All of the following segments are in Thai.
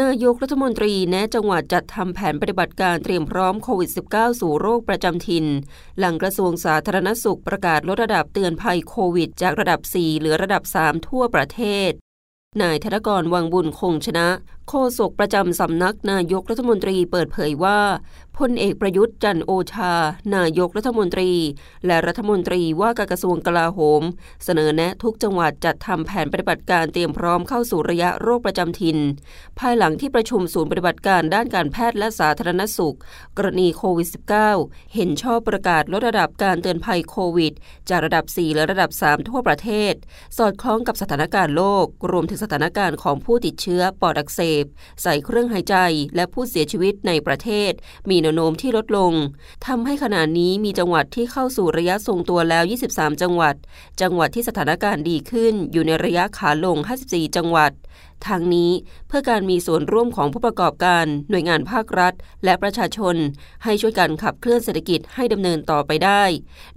นายกรัฐมนตรีแนะจังหวัดจัดทำแผนปฏิบัติการเตรียมพร้อมโควิด -19 สู่โรคประจำถิ่น หลังกระทรวงสาธารณสุขประกาศลดระดับเตือนภัยโควิด จากระดับ 4 เหลือระดับ 3 ทั่วประเทศ นายธนกรวังบุญคงชนะ โฆษกประจำสำนักนายกรัฐมนตรีเปิดเผยว่า พลเอกประยุทธ์จันโอชา นายกรัฐมนตรี และรัฐมนตรีว่าการกระทรวงกลาโหม เสนอแนะทุกจังหวัดจัดทำแผนปฏิบัติการเตรียมพร้อมเข้าสู่ระยะโรคประจำถิ่น ภายหลังที่ประชุมศูนย์ปฏิบัติการด้านการแพทย์และสาธารณสุข กรณีโควิด -19 เห็นชอบประกาศลดระดับการเตือนภัยโควิด จากระดับ 4 และระดับ 3 ทั่วประเทศ สอดคล้องกับสถานการณ์โลก รวมถึงสถานการณ์ของผู้ติดเชื้อปอดอักเสบ ใส่เครื่องหายใจ และผู้เสียชีวิตในประเทศมีนวโน้มที่ลดลงทำให้ขณะนี้มีจังหวัดที่เข้าสู่ระยะทรงตัวแล้ว 23 จังหวัด จังหวัดที่สถานการณ์ดีขึ้นอยู่ในระยะขาลง 54 จังหวัด ทางนี้เพื่อการมีส่วนร่วมของผู้ประกอบการ หน่วยงานภาครัฐ และประชาชน ให้ช่วยกันขับเคลื่อนเศรษฐกิจให้ดำเนินต่อไปได้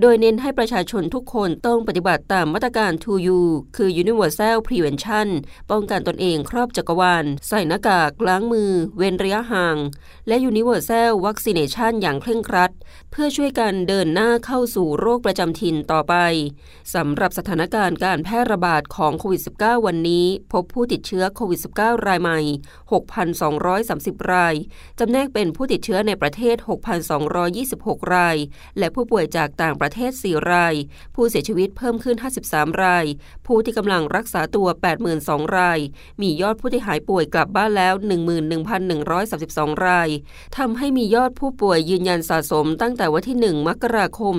โดยเน้นให้ประชาชนทุกคนต้องปฏิบัติตามมาตรการ 2U คือ Universal Prevention ป้องกันตนเองครอบจักรวาล ใส่หน้ากาก ล้างมือ เว้นระยะห่าง และ Universal Vaccination อย่างเคร่งครัด เพื่อช่วยกันเดินหน้าเข้าสู่โรคประจำถิ่นต่อไปสำหรับสถานการณ์การแพร่ระบาดของโควิด -19 วันนี้ พบผู้ติดเชื้อโควิด -19 รายใหม่ 6,230 ราย จำแนกเป็นผู้ติดเชื้อในประเทศ 6,226 ราย และผู้ป่วยจากต่างประเทศ 4 ราย ผู้เสียชีวิตเพิ่มขึ้น 53 ราย ผู้ที่กำลังรักษาตัว 82 ราย มียอดผู้ที่หายป่วยกลับบ้านแล้ว 11,132 รายทำให้มียอดผู้ป่วยยืนยันสะสมตั้งแต่วันที่ 1 มกราคม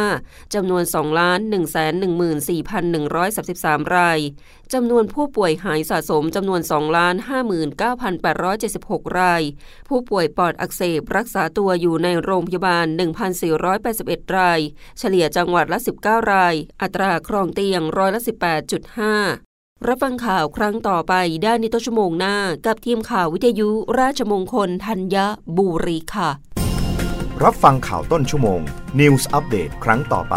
2565 จำนวน 2 1 14,133 ราย จำนวนผูู้้ป่วยหายสะสมจำนวน 2,59,876 ราย ผู้ป่วยปอดอักเสบรักษาตัวอยู่ในโรงพยาบาล 1,481 ราย เฉลี่ยจังหวัดละ 19 ราย อัตราครองเตียงร้อยละ 18.5รับฟังข่าวครั้งต่อไปได้ในต้นชั่วโมงหน้า กับทีมข่าววิทยุราชมงคลธัญบุรีค่ะ รับฟังข่าวต้นชั่วโมง News อัปเดตครั้งต่อไป